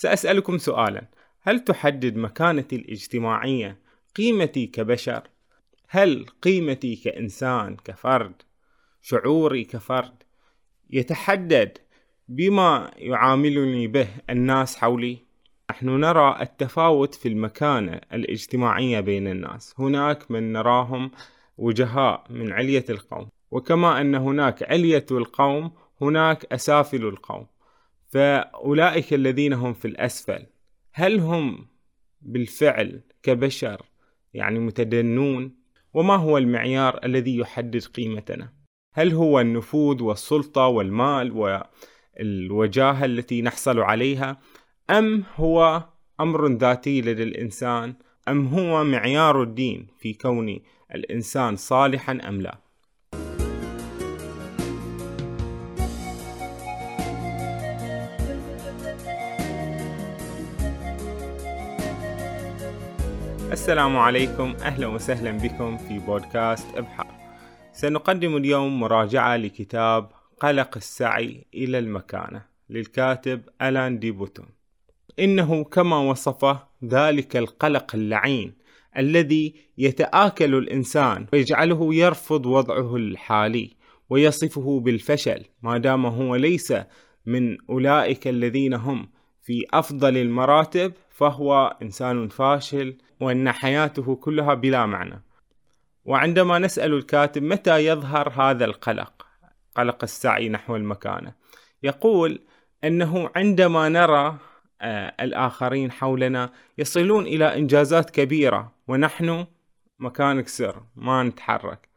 سأسألكم سؤالا. هل تحدد مكانتي الاجتماعية؟ قيمتي كبشر؟ هل قيمتي كإنسان كفرد؟ شعوري كفرد؟ يتحدد بما يعاملني به الناس حولي. نحن نرى التفاوت في المكانة الاجتماعية بين الناس. هناك من نراهم وجهاء من علية القوم وكما أن هناك علية القوم هناك أسافل القوم. فأولئك الذين هم في الأسفل. هل هم بالفعل كبشر يعني متدنون؟ وما هو المعيار الذي يحدد قيمتنا؟ هل هو النفوذ والسلطة والمال والوجاهة التي نحصل عليها؟ أم هو أمر ذاتي لدى الإنسان؟ أم هو معيار الدين في كون الإنسان صالحا أم لا؟ السلام عليكم. أهلا وسهلا بكم في بودكاست ابحر سنقدم اليوم مراجعة لكتاب قلق السعي إلى المكانة للكاتب ألان دي بوتون. إنه كما وصفه ذلك القلق اللعين الذي يتآكل الإنسان ويجعله يرفض وضعه الحالي ويصفه بالفشل ما دام هو ليس من أولئك الذين هم. في أفضل المراتب فهو إنسان فاشل وأن حياته كلها بلا معنى. وعندما نسأل الكاتب متى يظهر هذا القلق قلق السعي نحو المكانة يقول أنه عندما نرى آه، الآخرين حولنا يصلون إلى إنجازات كبيرة ونحن مكانك سر ما نتحرك.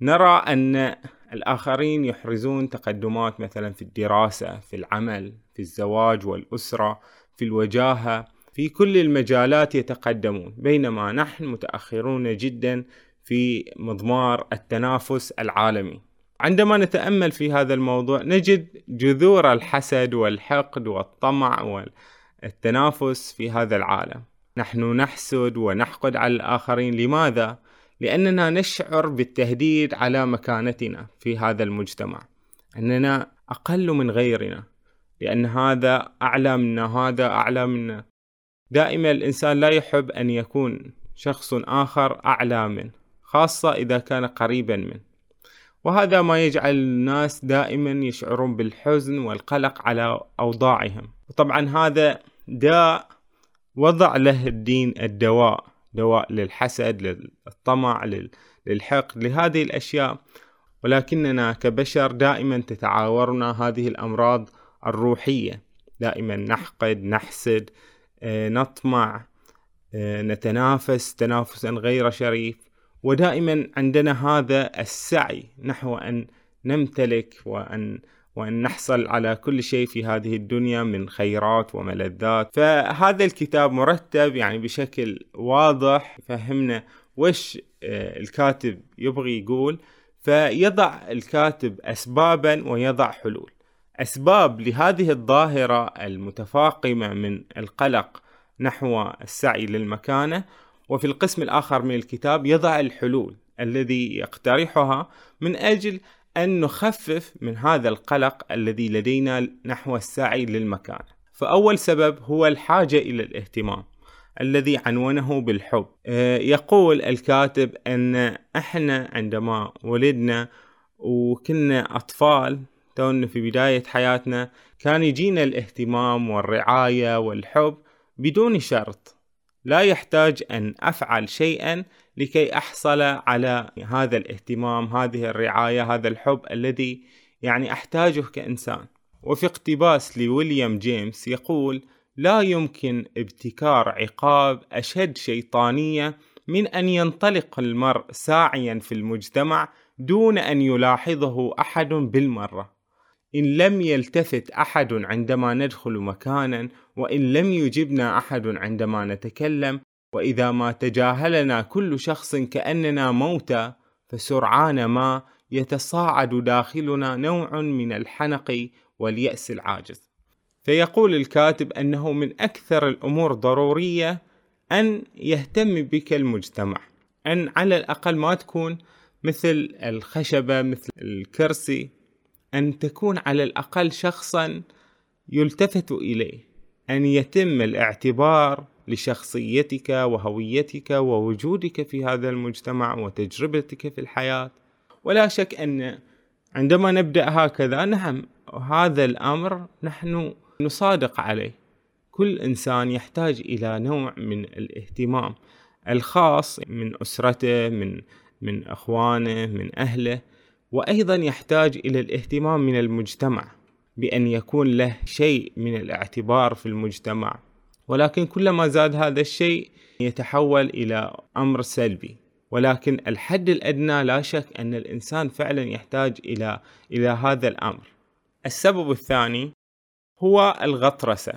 نرى أن الآخرين يحرزون تقدمات مثلا في الدراسة في العمل في الزواج والأسرة في الوجاهة في كل المجالات يتقدمون بينما نحن متأخرون جدا في مضمار التنافس العالمي. عندما نتأمل في هذا الموضوع نجد جذور الحسد والحقد والطمع والتنافس في هذا العالم. نحن نحسد ونحقد على الآخرين. لماذا؟ لأننا نشعر بالتهديد على مكانتنا في هذا المجتمع. أننا أقل من غيرنا. لأن هذا أعلى منا هذا أعلى منا. دائما الإنسان لا يحب أن يكون شخص آخر أعلى منه خاصة إذا كان قريبا منه. وهذا ما يجعل الناس دائما يشعرون بالحزن والقلق على أوضاعهم. وطبعا هذا داء وضع له الدين الدواء دواء للحسد للطمع للحقد لهذه الأشياء. ولكننا كبشر دائما تتعاورنا هذه الأمراض الروحية. دائما نحقد نحسد نطمع آه، نتنافس تنافسا غير شريف. ودائما عندنا هذا السعي نحو أن نمتلك وأن وأن نحصل على كل شيء في هذه الدنيا من خيرات وملذات. فهذا الكتاب مرتب يعني بشكل واضح. فهمنا وش آه، الكاتب يبغي يقول. فيضع الكاتب أسبابا ويضع حلول. أسباب لهذه الظاهرة المتفاقمة من القلق نحو السعي للمكانة وفي القسم الآخر من الكتاب يضع الحلول الذي يقترحها من أجل أن نخفف من هذا القلق الذي لدينا نحو السعي للمكانة. فأول سبب هو الحاجة إلى الاهتمام الذي عنونه بالحب. آه، يقول الكاتب أن إحنا عندما ولدنا وكنا أطفال تونا في بداية حياتنا كان يجينا الاهتمام والرعاية والحب بدون شرط. لا يحتاج أن أفعل شيئا لكي أحصل على هذا الاهتمام هذه الرعاية هذا الحب الذي يعني أحتاجه كإنسان. وفي اقتباس لويليام جيمس يقول لا يمكن ابتكار عقاب أشد شيطانية من أن ينطلق المرء ساعيا في المجتمع دون أن يلاحظه أحد بالمرة. إن لم يلتفت أحد عندما ندخل مكانا وإن لم يجبنا أحد عندما نتكلم وإذا ما تجاهلنا كل شخص كأننا موتى فسرعان ما يتصاعد داخلنا نوع من الحنق واليأس العاجز. فيقول الكاتب أنه من أكثر الأمور ضرورية أن يهتم بك المجتمع أن على الأقل ما تكون مثل الخشبة مثل الكرسي أن تكون على الأقل شخصا يلتفت إليه أن يتم الاعتبار لشخصيتك وهويتك ووجودك في هذا المجتمع وتجربتك في الحياة. ولا شك أن عندما نبدأ هكذا نعم هذا الأمر نحن نصادق عليه. كل إنسان يحتاج إلى نوع من الاهتمام الخاص من أسرته من من أخوانه من أهله. وأيضا يحتاج إلى الاهتمام من المجتمع بأن يكون له شيء من الاعتبار في المجتمع. ولكن كلما زاد هذا الشيء يتحول إلى أمر سلبي. ولكن الحد الأدنى لا شك أن الإنسان فعلا يحتاج إلى إلى هذا الأمر. السبب الثاني هو الغطرسة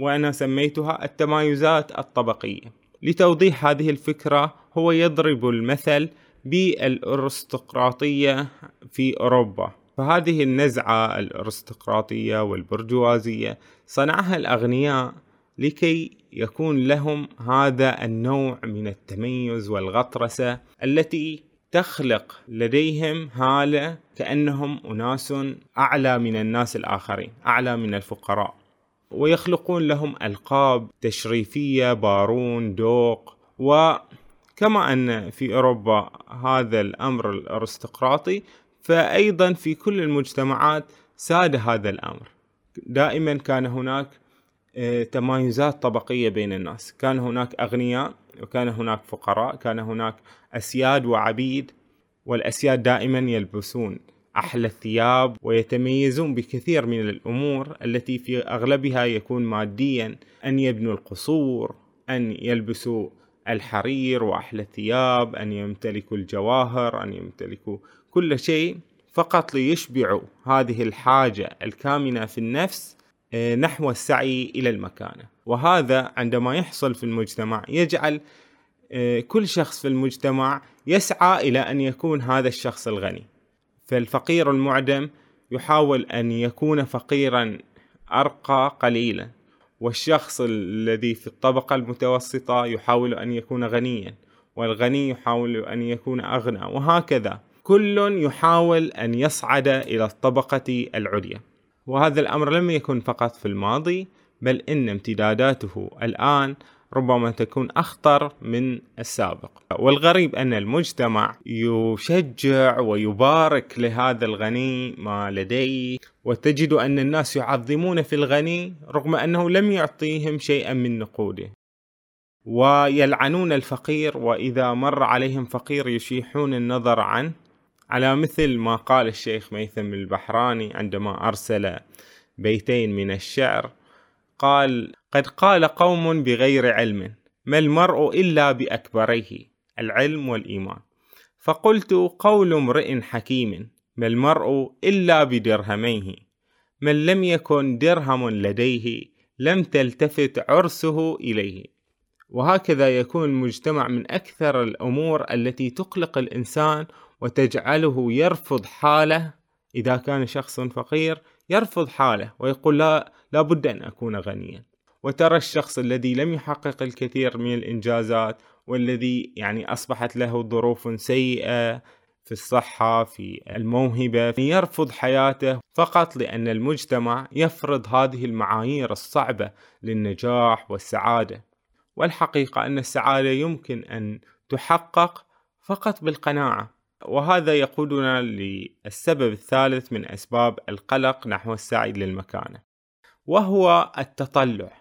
وأنا سميتها التمايزات الطبقية. لتوضيح هذه الفكرة هو يضرب المثل بالأرستقراطية في أوروبا. فهذه النزعة الأرستقراطية والبرجوازية صنعها الأغنياء لكي يكون لهم هذا النوع من التميز والغطرسة التي تخلق لديهم هالة كأنهم أناس أعلى من الناس الآخرين أعلى من الفقراء. ويخلقون لهم ألقاب تشريفية بارون دوق. وكما أن في أوروبا هذا الأمر الأرستقراطي فأيضا في كل المجتمعات ساد هذا الأمر. دائما كان هناك آه، تمايزات طبقية بين الناس. كان هناك أغنياء وكان هناك فقراء كان هناك أسياد وعبيد والأسياد دائما يلبسون أحلى الثياب ويتميزون بكثير من الأمور التي في أغلبها يكون ماديا أن يبنوا القصور أن يلبسوا الحرير وأحلى الثياب أن يمتلكوا الجواهر أن يمتلكوا كل شيء فقط ليشبعوا هذه الحاجة الكامنة في النفس آه، نحو السعي إلى المكانة. وهذا عندما يحصل في المجتمع يجعل آه، كل شخص في المجتمع يسعى إلى أن يكون هذا الشخص الغني. فالفقير المعدم يحاول أن يكون فقيرا أرقى قليلا. والشخص الذي في الطبقة المتوسطة يحاول أن يكون غنيا والغني يحاول أن يكون أغنى وهكذا. كل يحاول أن يصعد إلى الطبقة العليا. وهذا الأمر لم يكن فقط في الماضي بل إن امتداداته الآن ربما تكون أخطر من السابق. والغريب أن المجتمع يشجع ويبارك لهذا الغني ما لديه وتجد أن الناس يعظمون في الغني رغم أنه لم يعطيهم شيئا من نقوده. ويلعنون الفقير وإذا مر عليهم فقير يشيحون النظر عنه. على مثل ما قال الشيخ ميثم البحراني عندما أرسل بيتين من الشعر قال قد قال قوم بغير علم ما المرء إلا بأكبريه العلم والإيمان. فقلت قول امرئ حكيم ما المرء إلا بدرهميه. من لم يكن درهم لديه لم تلتفت عرسه إليه. وهكذا يكون المجتمع من أكثر الأمور التي تقلق الإنسان وتجعله يرفض حاله إذا كان شخص فقير يرفض حاله ويقول لا لابد أن أكون غنيا. وترى الشخص الذي لم يحقق الكثير من الإنجازات والذي يعني أصبحت له ظروف سيئة في الصحة في الموهبة يرفض حياته فقط لأن المجتمع يفرض هذه المعايير الصعبة للنجاح والسعادة. والحقيقة أن السعادة يمكن أن تحقق فقط بالقناعة. وهذا يقودنا للسبب الثالث من أسباب القلق نحو السعي للمكانة وهو التطلع.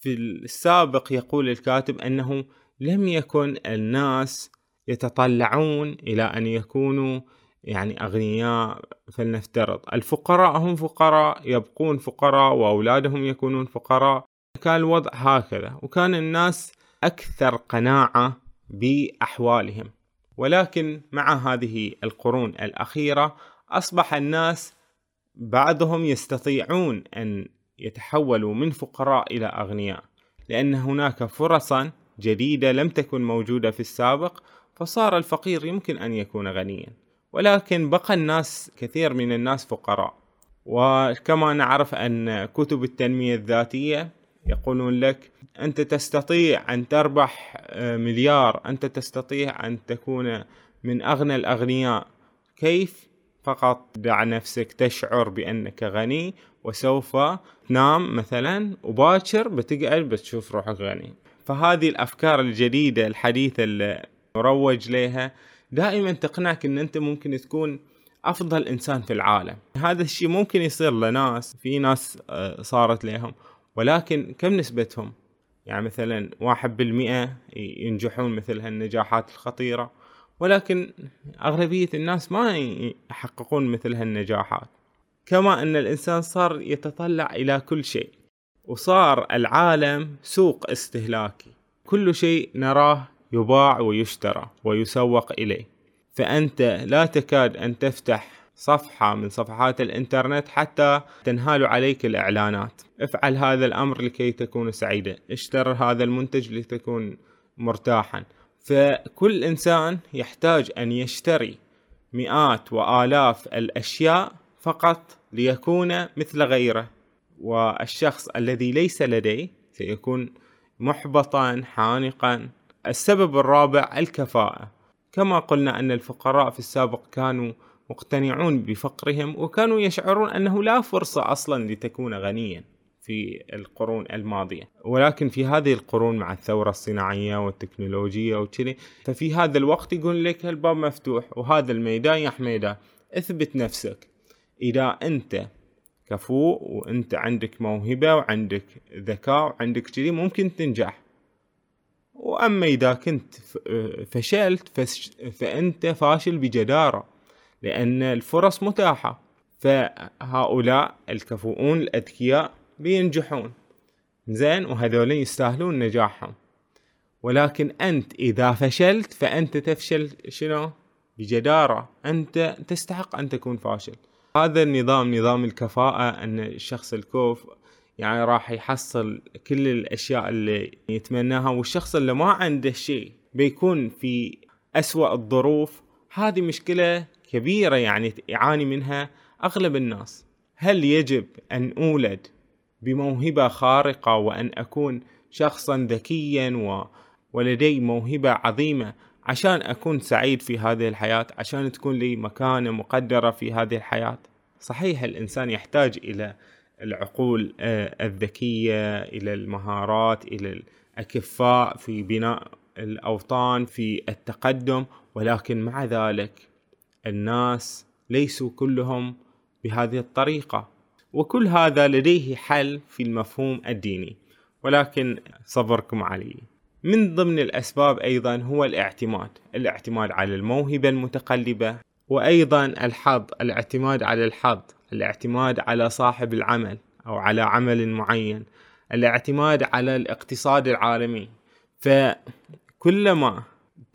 في السابق يقول الكاتب أنه لم يكن الناس يتطلعون إلى أن يكونوا يعني أغنياء فلنفترض. الفقراء هم فقراء يبقون فقراء وأولادهم يكونون فقراء. كان الوضع هكذا وكان الناس أكثر قناعة بأحوالهم. ولكن مع هذه القرون الأخيرة أصبح الناس بعضهم يستطيعون أن يتحولوا من فقراء إلى أغنياء. لأن هناك فرصا جديدة لم تكن موجودة في السابق فصار الفقير يمكن أن يكون غنيا. ولكن بقى الناس كثير من الناس فقراء. وكما نعرف أن كتب التنمية الذاتية يقولون لك أنت تستطيع أن تربح آه، مليار. أنت تستطيع أن تكون من أغنى الأغنياء. كيف؟ فقط دع نفسك تشعر بأنك غني وسوف تنام مثلا وباكر بتقعد بتشوف روحك غني. فهذه الأفكار الجديدة الحديثة اللي مروج لها دائما تقنعك إن أنت ممكن تكون أفضل إنسان في العالم. هذا الشيء ممكن يصير لناس في ناس آه، صارت لهم ولكن كم نسبتهم؟ يعني مثلا واحد بالمئة ينجحون مثل هالنجاحات الخطيرة ولكن أغلبية الناس ما يحققون مثل هالنجاحات. كما أن الإنسان صار يتطلع إلى كل شيء وصار العالم سوق استهلاكي. كل شيء نراه يباع ويشترى ويسوق إليه. فأنت لا تكاد أن تفتح صفحة من صفحات الإنترنت حتى تنهال عليك الإعلانات. افعل هذا الأمر لكي تكون سعيدا اشتر هذا المنتج لتكون مرتاحا. فكل إنسان يحتاج أن يشتري مئات وآلاف الأشياء فقط ليكون مثل غيره. والشخص الذي ليس لديه سيكون محبطا حانقا. السبب الرابع الكفاءة. كما قلنا أن الفقراء في السابق كانوا مقتنعون بفقرهم وكانوا يشعرون أنه لا فرصة أصلا لتكون غنيا في القرون الماضية. ولكن في هذه القرون مع الثورة الصناعية والتكنولوجية وكذي ففي هذا الوقت يقول لك الباب مفتوح وهذا الميدان يا حميدة اثبت نفسك. إذا أنت كفو وأنت عندك موهبة وعندك ذكاء وعندك كذي ممكن تنجح. وأما إذا كنت فشلت فأنت فاشل بجدارة. لأن الفرص متاحة. فهؤلاء الكفؤون الأذكياء بينجحون. زين وهذول يستاهلون نجاحهم. ولكن أنت إذا فشلت فأنت تفشل شنو؟ بجدارة. أنت تستحق أن تكون فاشل. هذا النظام نظام الكفاءة أن الشخص الكوف يعني راح يحصل كل الأشياء اللي يتمناها والشخص اللي ما عنده شيء بيكون في أسوأ الظروف. هذه مشكلة كبيرة يعني يعاني منها أغلب الناس. هل يجب أن أولد بموهبة خارقة وأن أكون شخصا ذكيا و... ولدي موهبة عظيمة عشان أكون سعيد في هذه الحياة عشان تكون لي مكانة مقدرة في هذه الحياة؟ صحيح الإنسان يحتاج إلى العقول آه، الذكية إلى المهارات إلى الأكفاء في بناء الأوطان في التقدم ولكن مع ذلك الناس ليسوا كلهم بهذه الطريقة. وكل هذا لديه حل في المفهوم الديني. ولكن صبركم علي. من ضمن الأسباب أيضا هو الاعتماد. الاعتماد على الموهبة المتقلبة. وأيضا الحظ. الاعتماد على الحظ. الاعتماد على صاحب العمل أو على عمل معين. الاعتماد على الاقتصاد العالمي. فكلما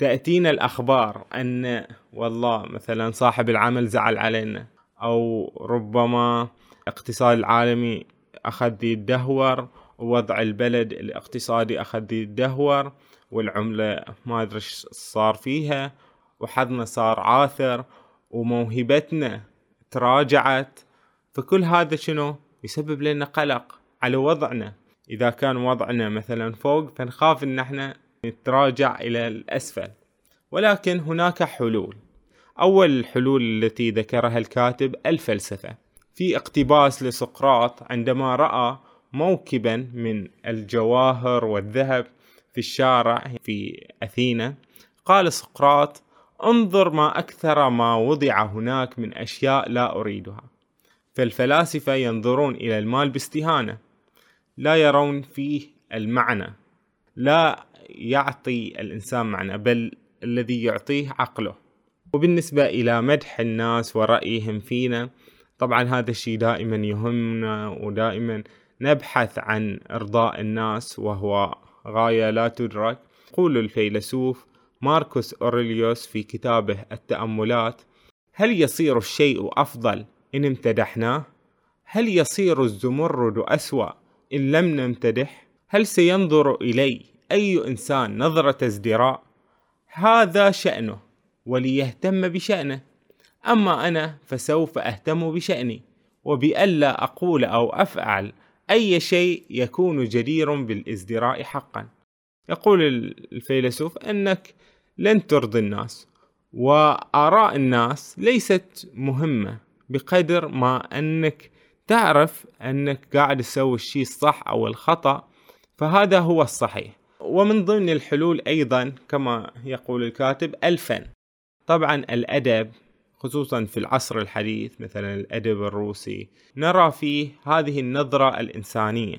تأتينا الأخبار أن والله مثلا صاحب العمل زعل علينا أو ربما الاقتصاد العالمي أخذ يتدهور ووضع البلد الاقتصادي أخذ يتدهور والعملة ما أدري صار فيها وحظنا صار عاثر وموهبتنا تراجعت. فكل هذا شنو؟ يسبب لنا قلق على وضعنا. إذا كان وضعنا مثلا فوق فنخاف إن إحنا نتراجع إلى الأسفل. ولكن هناك حلول. أول الحلول التي ذكرها الكاتب الفلسفة. في اقتباس لسقراط عندما رأى موكبا من الجواهر والذهب في الشارع في أثينا قال سقراط انظر ما أكثر ما وضع هناك من أشياء لا أريدها. فالفلاسفة ينظرون إلى المال باستهانة. لا يرون فيه المعنى. لا يعطي الإنسان معنى بل الذي يعطيه عقله وبالنسبة إلى مدح الناس ورأيهم فينا طبعا هذا الشيء دائما يهمنا ودائما نبحث عن إرضاء الناس وهو غاية لا تدرك يقول الفيلسوف ماركوس أوريليوس في كتابه التأملات هل يصير الشيء أفضل إن امتدحناه؟ هل يصير الزمرد أسوأ إن لم نمتدح؟ هل سينظر إلي أي إنسان نظرة ازدراء؟ هذا شأنه وليهتم بشأنه أما أنا فسوف أهتم بشأني وبألا أقول أو أفعل أي شيء يكون جدير بالازدراء حقا يقول الفيلسوف أنك لن ترضي الناس وآراء الناس ليست مهمة بقدر ما أنك تعرف أنك قاعد تسوي الشيء الصح أو الخطأ فهذا هو الصحيح ومن ضمن الحلول أيضا كما يقول الكاتب الفن. طبعا الأدب خصوصا في العصر الحديث مثلا الأدب الروسي نرى فيه هذه النظرة الإنسانية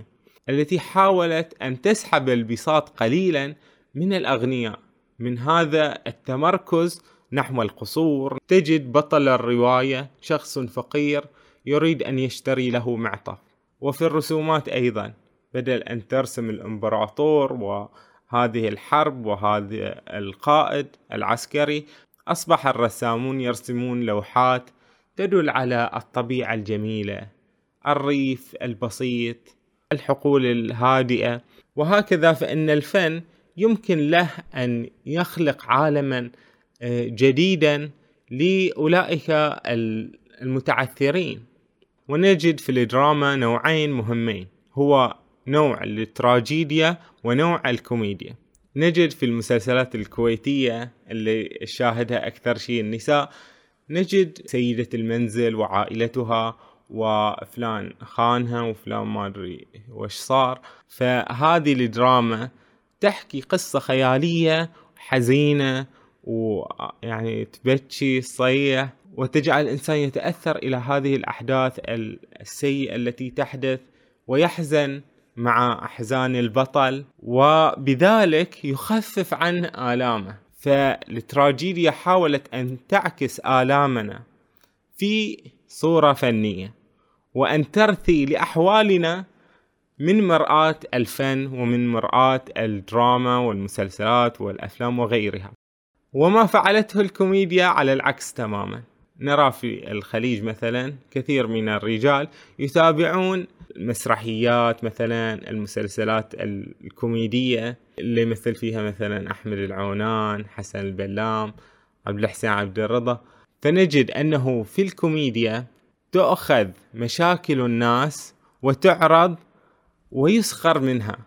التي حاولت أن تسحب البساط قليلا من الأغنياء. من هذا التمركز نحو القصور تجد بطل الرواية شخص فقير يريد أن يشتري له معطف. وفي الرسومات أيضا بدل أن ترسم الإمبراطور وهذه الحرب وهذا القائد العسكري أصبح الرسامون يرسمون لوحات تدل على الطبيعة الجميلة الريف البسيط الحقول الهادئة. وهكذا فإن الفن يمكن له أن يخلق عالما آه، جديدا لأولئك المتعثرين. ونجد في الدراما نوعين مهمين هو نوع التراجيديا ونوع الكوميديا. نجد في المسلسلات الكويتية اللي شاهدها أكثر شيء النساء نجد سيدة المنزل وعائلتها وفلان خانها وفلان ما أدري وش صار. فهذه الدراما تحكي قصة خيالية حزينة ويعني تبكي تصيح وتجعل الإنسان يتأثر إلى هذه الأحداث السيئة التي تحدث ويحزن. مع أحزان البطل وبذلك يخفف عن آلامه. فالتراجيديا حاولت أن تعكس آلامنا في صورة فنية وأن ترثي لأحوالنا من مرآة الفن ومن مرآة الدراما والمسلسلات والأفلام وغيرها. وما فعلته الكوميديا على العكس تماما. نرى في الخليج مثلا كثير من الرجال يتابعون المسرحيات مثلا المسلسلات الكوميدية اللي يمثل فيها مثلا أحمد العونان حسن البلام عبد الحسين عبد الرضا. فنجد أنه في الكوميديا تؤخذ مشاكل الناس وتعرض ويسخر منها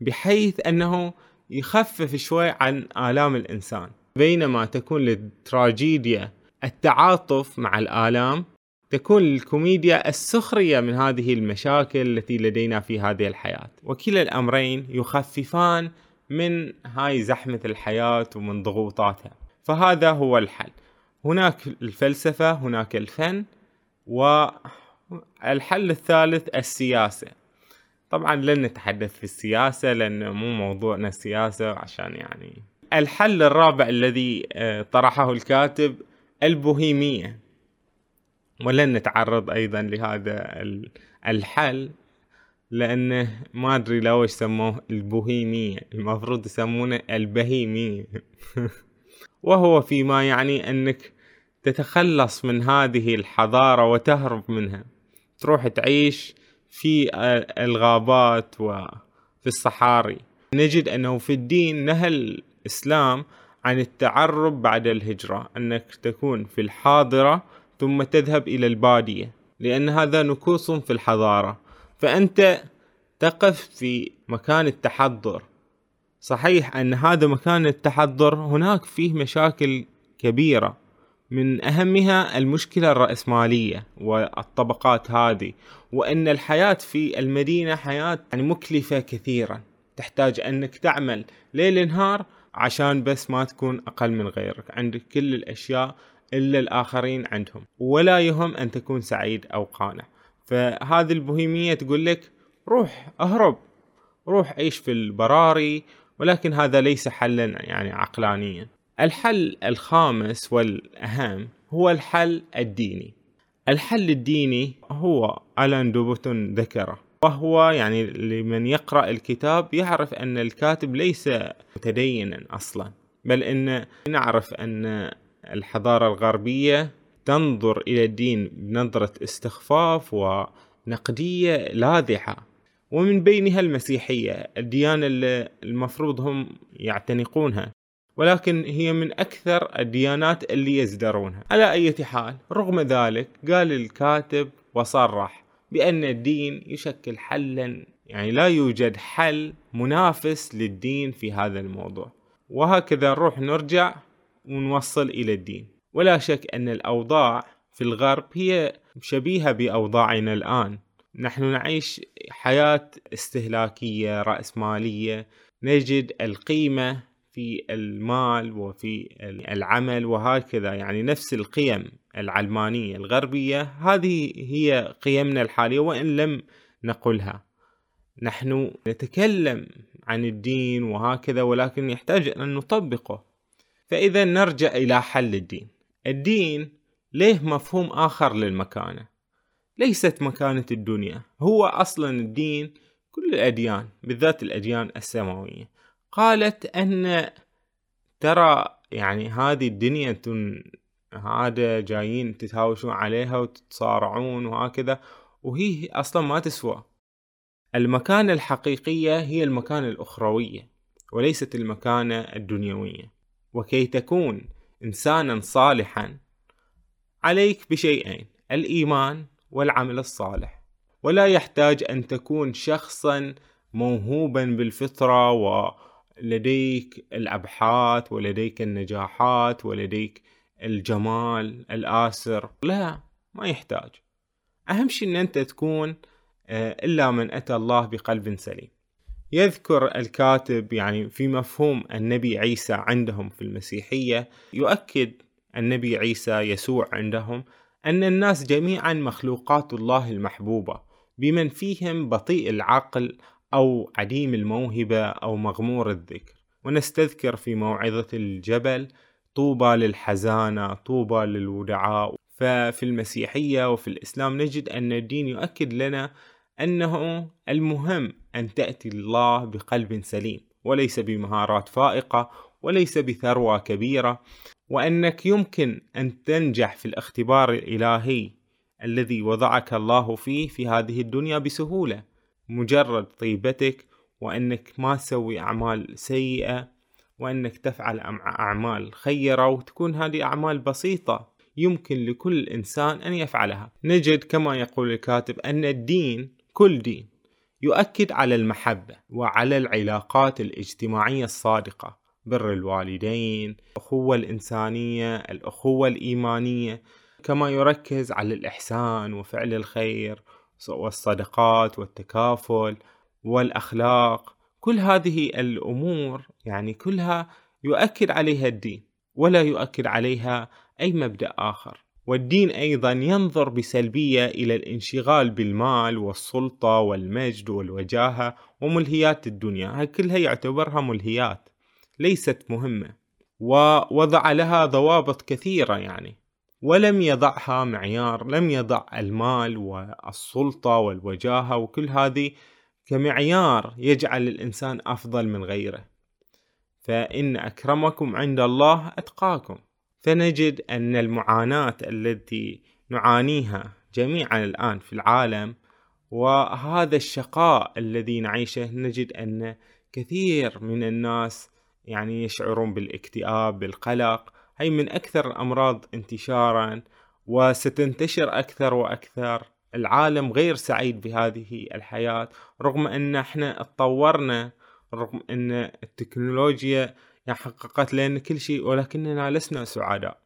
بحيث أنه يخفف شوي عن آلام الإنسان. بينما تكون للتراجيديا التعاطف مع الآلام تكون الكوميديا السخرية من هذه المشاكل التي لدينا في هذه الحياة. وكلا الأمرين يخففان من هاي زحمة الحياة ومن ضغوطاتها. فهذا هو الحل. هناك الفلسفة هناك الفن والحل الثالث السياسة. طبعا لن نتحدث في السياسة لأن مو موضوعنا السياسة عشان يعني. الحل الرابع الذي آه، طرحه الكاتب البوهيمية. ولن نتعرض أيضا لهذا الحل لأنه ما أدري لو إيش سموه البوهيمية. المفروض يسمونه البهيمية. وهو فيما يعني أنك تتخلص من هذه الحضارة وتهرب منها. تروح تعيش في الغابات وفي الصحاري. نجد أنه في الدين نهى الإسلام عن التعرب بعد الهجرة أنك تكون في الحاضرة ثم تذهب إلى البادية لأن هذا نكوص في الحضارة. فأنت تقف في مكان التحضر. صحيح أن هذا مكان التحضر هناك فيه مشاكل كبيرة. من أهمها المشكلة الرأسمالية والطبقات هذه وأن الحياة في المدينة حياة يعني مكلفة كثيرا. تحتاج أنك تعمل ليل نهار عشان بس ما تكون أقل من غيرك عندك كل الأشياء إلا الآخرين عندهم ولا يهم أن تكون سعيد أو قانع. فهذه البوهيمية تقول لك روح أهرب روح عيش في البراري ولكن هذا ليس حلا يعني عقلانيا. الحل الخامس والأهم هو الحل الديني. الحل الديني هو ألان دوبوتون ذكره. وهو يعني لمن يقرأ الكتاب يعرف أن الكاتب ليس متدينا أصلا بل أن نعرف أن الحضارة الغربية تنظر إلى الدين بنظرة استخفاف ونقدية لاذعة ومن بينها المسيحية الديانة اللي المفروض هم يعتنقونها ولكن هي من أكثر الديانات اللي يزدرونها. على أي حال رغم ذلك قال الكاتب وصرح بأن الدين يشكل حلا يعني لا يوجد حل منافس للدين في هذا الموضوع. وهكذا نروح نرجع ونوصل إلى الدين. ولا شك أن الأوضاع في الغرب هي شبيهة بأوضاعنا الآن. نحن نعيش حياة استهلاكية رأسمالية. نجد القيمة في المال وفي العمل وهكذا يعني نفس القيم. العلمانية الغربية هذه هي قيمنا الحالية وإن لم نقلها. نحن نتكلم عن الدين وهكذا ولكن يحتاج أن نطبقه. فإذا نرجع إلى حل الدين. الدين ليه مفهوم آخر للمكانة؟ ليست مكانة الدنيا. هو أصلا الدين كل الأديان بالذات الأديان السماوية. قالت أن ترى يعني هذه الدنيا هذا جايين تتهاوشون عليها وتتصارعون وهكذا وهي أصلا ما تسوى. المكانة الحقيقية هي المكانة الأخروية وليست المكانة الدنيوية. وكي تكون إنسانا صالحا عليك بشيئين الإيمان والعمل الصالح. ولا يحتاج أن تكون شخصا موهوبا بالفطرة ولديك الأبحاث ولديك النجاحات ولديك الجمال الآسر لا ما يحتاج. أهم شيء أن أنت تكون آه، إلا من أتى الله بقلب سليم. يذكر الكاتب يعني في مفهوم النبي عيسى عندهم في المسيحية يؤكد النبي عيسى يسوع عندهم أن الناس جميعا مخلوقات الله المحبوبة بمن فيهم بطيء العقل أو عديم الموهبة أو مغمور الذكر. ونستذكر في موعظة الجبل طوبى للحزانة طوبى للودعاء. ففي المسيحية وفي الإسلام نجد أن الدين يؤكد لنا أنه المهم أن تأتي الله بقلب سليم وليس بمهارات فائقة وليس بثروة كبيرة وأنك يمكن أن تنجح في الاختبار الإلهي الذي وضعك الله فيه في هذه الدنيا بسهولة مجرد طيبتك وأنك ما تسوي أعمال سيئة وأنك تفعل أعمال خيرة وتكون هذه أعمال بسيطة يمكن لكل إنسان أن يفعلها. نجد كما يقول الكاتب أن الدين كل دين يؤكد على المحبة وعلى العلاقات الاجتماعية الصادقة بر الوالدين الأخوة الإنسانية الأخوة الإيمانية. كما يركز على الإحسان وفعل الخير والصدقات والتكافل والأخلاق. كل هذه الأمور يعني كلها يؤكد عليها الدين ولا يؤكد عليها أي مبدأ آخر. والدين أيضا ينظر بسلبية إلى الانشغال بالمال والسلطة والمجد والوجاهة وملهيات الدنيا. هاي كلها يعتبرها ملهيات ليست مهمة ووضع لها ضوابط كثيرة يعني. ولم يضعها معيار لم يضع المال والسلطة والوجاهة وكل هذه كمعيار يجعل الإنسان أفضل من غيره. فإن أكرمكم عند الله أتقاكم. فنجد أن المعاناة التي نعانيها جميعا الآن في العالم وهذا الشقاء الذي نعيشه نجد أن كثير من الناس يعني يشعرون بالاكتئاب بالقلق. هي من أكثر الأمراض انتشارا وستنتشر أكثر وأكثر. العالم غير سعيد بهذه الحياة رغم أن إحنا اتطورنا رغم أن التكنولوجيا يعني حققت لنا كل شيء ولكننا لسنا سعداء.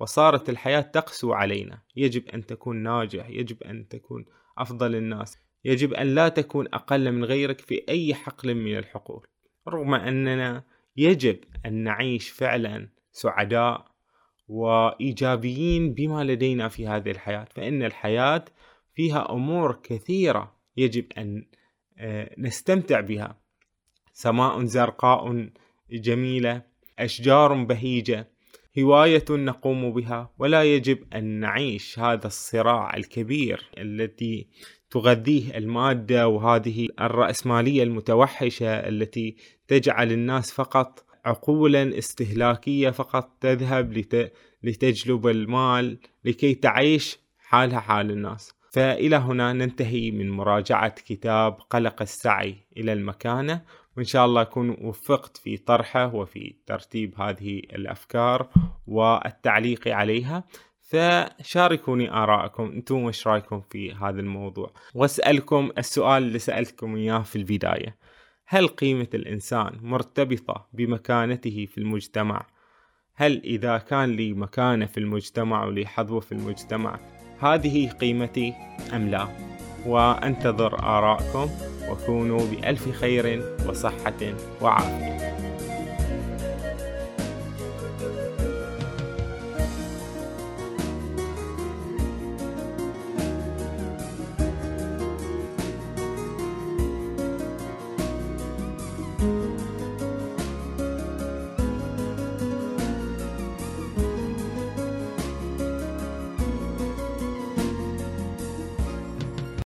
وصارت الحياة تقسو علينا. يجب أن تكون ناجح يجب أن تكون أفضل الناس يجب أن لا تكون أقل من غيرك في أي حقل من الحقول. رغم أننا يجب أن نعيش فعلا سعداء وإيجابيين بما لدينا في هذه الحياة. فإن الحياة فيها أمور كثيرة يجب أن آه، نستمتع بها سماء زرقاء جميلة أشجار بهيجة هواية نقوم بها ولا يجب أن نعيش هذا الصراع الكبير التي تغذيه المادة وهذه الرأسمالية المتوحشة التي تجعل الناس فقط عقولا استهلاكية فقط تذهب لتجلب المال لكي تعيش حالها حال الناس. فإلى هنا ننتهي من مراجعة كتاب قلق السعي إلى المكانة. وإن شاء الله أكون وفقت في طرحه وفي ترتيب هذه الأفكار والتعليق عليها. فشاركوني آراءكم. أنتم وش رأيكم في هذا الموضوع؟ وأسألكم السؤال اللي سألتكم إياه في البداية. هل قيمة الإنسان مرتبطة بمكانته في المجتمع؟ هل إذا كان لي مكانة في المجتمع ولي حظوة في المجتمع هذه قيمتي أم لا؟ وأنتظر آراءكم وكونوا بألف خير وصحة وعافية